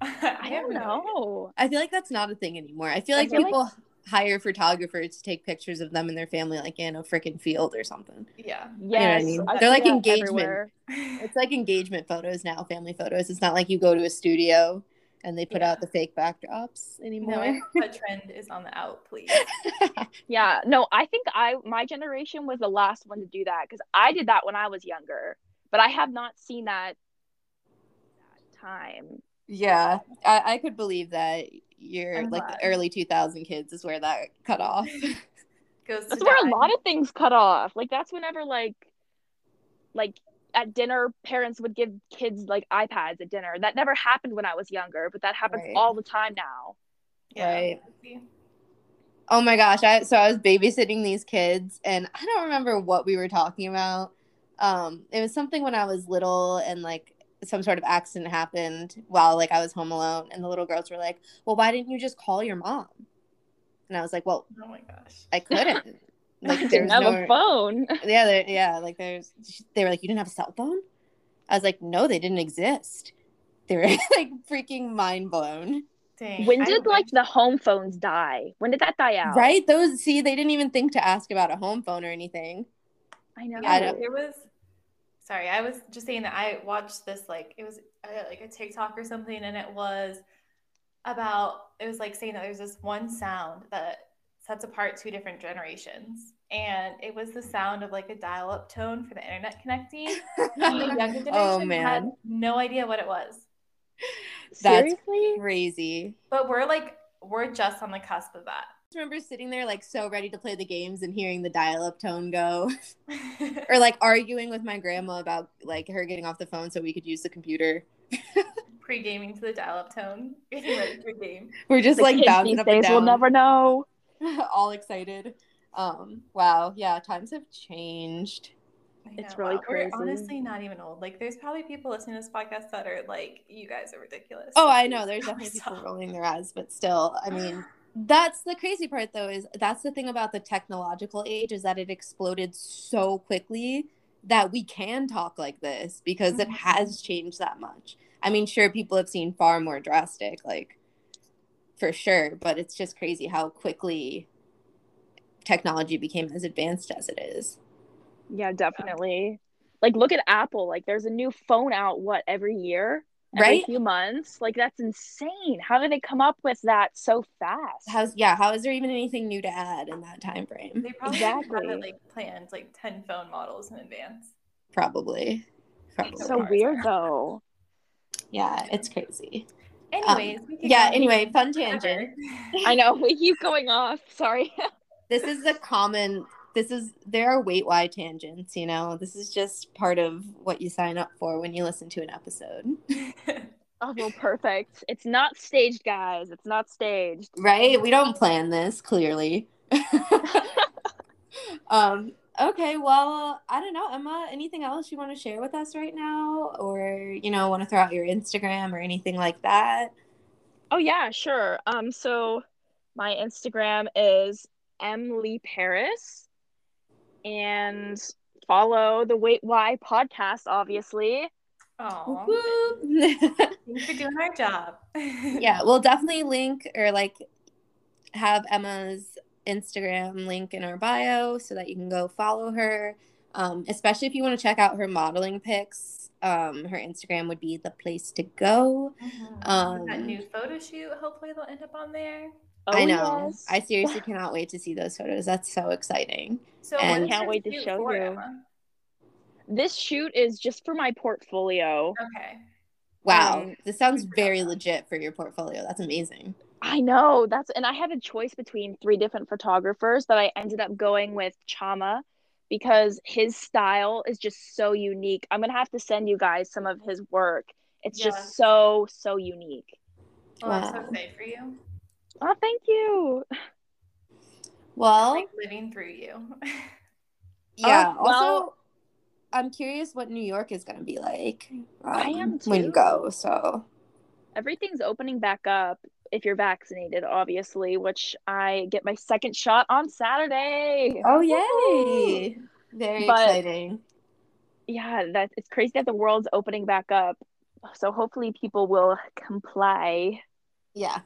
I
have
don't
no
know.
I feel like that's not a thing anymore. I feel
I
like
feel like-
people hire photographers to take pictures of them and their family like in a freaking field or something.
Yeah.
what I mean?
I
They're like engagement.
everywhere.
It's like engagement photos now, family photos. It's not like you go to a studio and they put
Yeah.
out the fake backdrops anymore.
I hope that trend is on the out, please.
Yeah, no, I think I my generation was the last one to do that because I did that when I was younger, but I have not seen that, that time.
Yeah, I, I could believe that you're
I'm
like the early 2000 kids is where that cut off.
Goes
That's
to
where
die.
a lot of things cut off. Like that's whenever like, like at dinner, parents would give kids like iPads at dinner. That never happened when I was younger, but that happens
Right.
all the time now.
Yeah.
Right. oh my gosh, I so I was babysitting these kids and I don't remember what we were talking about. Um, it was something when I was little and like some sort of accident happened while like I was home alone and the little girls were like, "Well, why didn't you just call your mom?" And I was like, "Well,
Oh my gosh.
I couldn't. Like
I didn't have
no
a phone.
yeah, there, yeah. Like there's, they were like, you didn't have a cell phone. I was like, no, they didn't exist. They were like freaking mind blown.
Dang,
When did like
wish-
the home phones die? When did that die out?
Right? Those see, they didn't even think to ask about a home phone or anything.
I know.
I
Yeah,
don't-
there was. Sorry, I was just saying that I watched this like it was uh, like a TikTok or something, and it was about it was like saying that there's this one sound that sets apart two different generations, and it was the sound of like a dial-up tone for the internet connecting. And the younger generation
oh
had
man,
no idea what it was,
That's-
Seriously?
crazy.
but we're like we're just on the cusp of that.
I remember sitting there like so ready to play the games and hearing the dial-up tone go, or like arguing with my grandma about like her getting off the phone so we could use the computer.
Pre-gaming to the dial-up tone, getting ready for game.
We're just
The
like
kids
bouncing
these
up and
days will never know.
all excited. Um, wow, yeah, times have changed.
I
It's really
wow, we're honestly not even old. Like, there's probably people listening to this podcast that are like, "You guys are ridiculous."
Oh,
Like,
I know. There's definitely people rolling their eyes, but still, I mean, that's the crazy part though, is that's the thing about the technological age is that it exploded so quickly that we can talk like this because it
Mhm.
has changed that much. I mean, sure, people have seen far more drastic, like for sure, but it's just crazy how quickly technology became as advanced as it is.
Yeah, definitely. Like look at Apple. Like there's a new phone out what every year? Every
Right?
few months. Like that's insane. How did they come up with that so fast?
How's yeah, how is there even anything new to add in that time frame?
They probably
Exactly.
had like planned like ten phone models in advance.
Probably. Probably.
So
so weird though.
yeah, it's crazy.
Anyways, we
Um, yeah, anyway, fun tangent.
I know we keep going off. Sorry.
This is a common this is there are wait why tangents, you know. This is just part of what you sign up for when you listen to an episode.
Oh well, perfect. It's not staged, guys. It's not staged.
Right? We don't plan this, clearly. um okay, well, I don't know, Emma, anything else you want to share with us right now or you know, want to throw out your Instagram or anything like that?
Oh yeah, sure. Um, so my Instagram is Emily Paris, and follow the Wait Why podcast, obviously.
Aw,
Whoop.
thanks for doing our job.
yeah, we'll definitely link or like have Emma's Instagram link in our bio so that you can go follow her. Um, especially if you want to check out her modeling pics. Um, her Instagram would be the place to go.
Mhm.
Um,
that new photo shoot. Hopefully, they'll end up on there.
Oh,
I know.
yes.
I seriously cannot wait to see those photos. That's so exciting.
So
And-
what is
Can't wait to show you.
Emma?
This shoot is just for my portfolio.
Okay.
Wow,
Um,
this sounds very legit for your portfolio. That's amazing.
I know that's, and I had a choice between three different photographers, but I ended up going with Chama because his style is just so unique. I'm gonna have to send you guys some of his work. It's
Yes.
just so so unique.
Well, I'm so
Wow.
for you.
Oh, thank you.
Well,
like living through you.
yeah.
Oh, well-
also, I'm curious what New York is going to be like.
I
um,
am
when you go. So
Everything's opening back up if you're vaccinated, obviously, which I get my second shot on Saturday.
Oh yay! Very
But-
exciting.
Yeah, that it's crazy that the world's opening back up. So hopefully people will comply.
Yeah,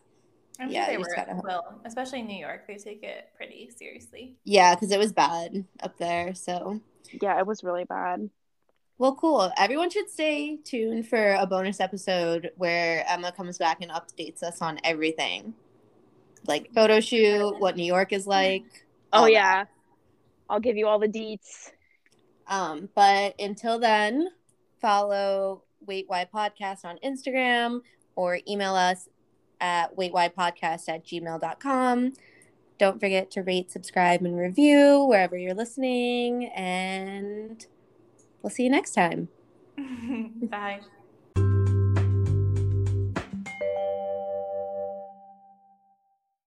I'm
Yeah,
sure they were,
gotta hope.
will, especially in New York. They take it pretty seriously.
yeah, because it was bad up there. So
Yeah, it was really bad.
well, cool. Everyone should stay tuned for a bonus episode where Emma comes back and updates us on everything, like photo shoot, what New York is like.
Oh
all that.
yeah. I'll give you all the deets.
Um, but until then, follow Wait Why Podcast on Instagram or email us at waitwhypodcast at gmail.com. Don't forget to rate, subscribe, and review wherever you're listening. And we'll see you next time.
Bye.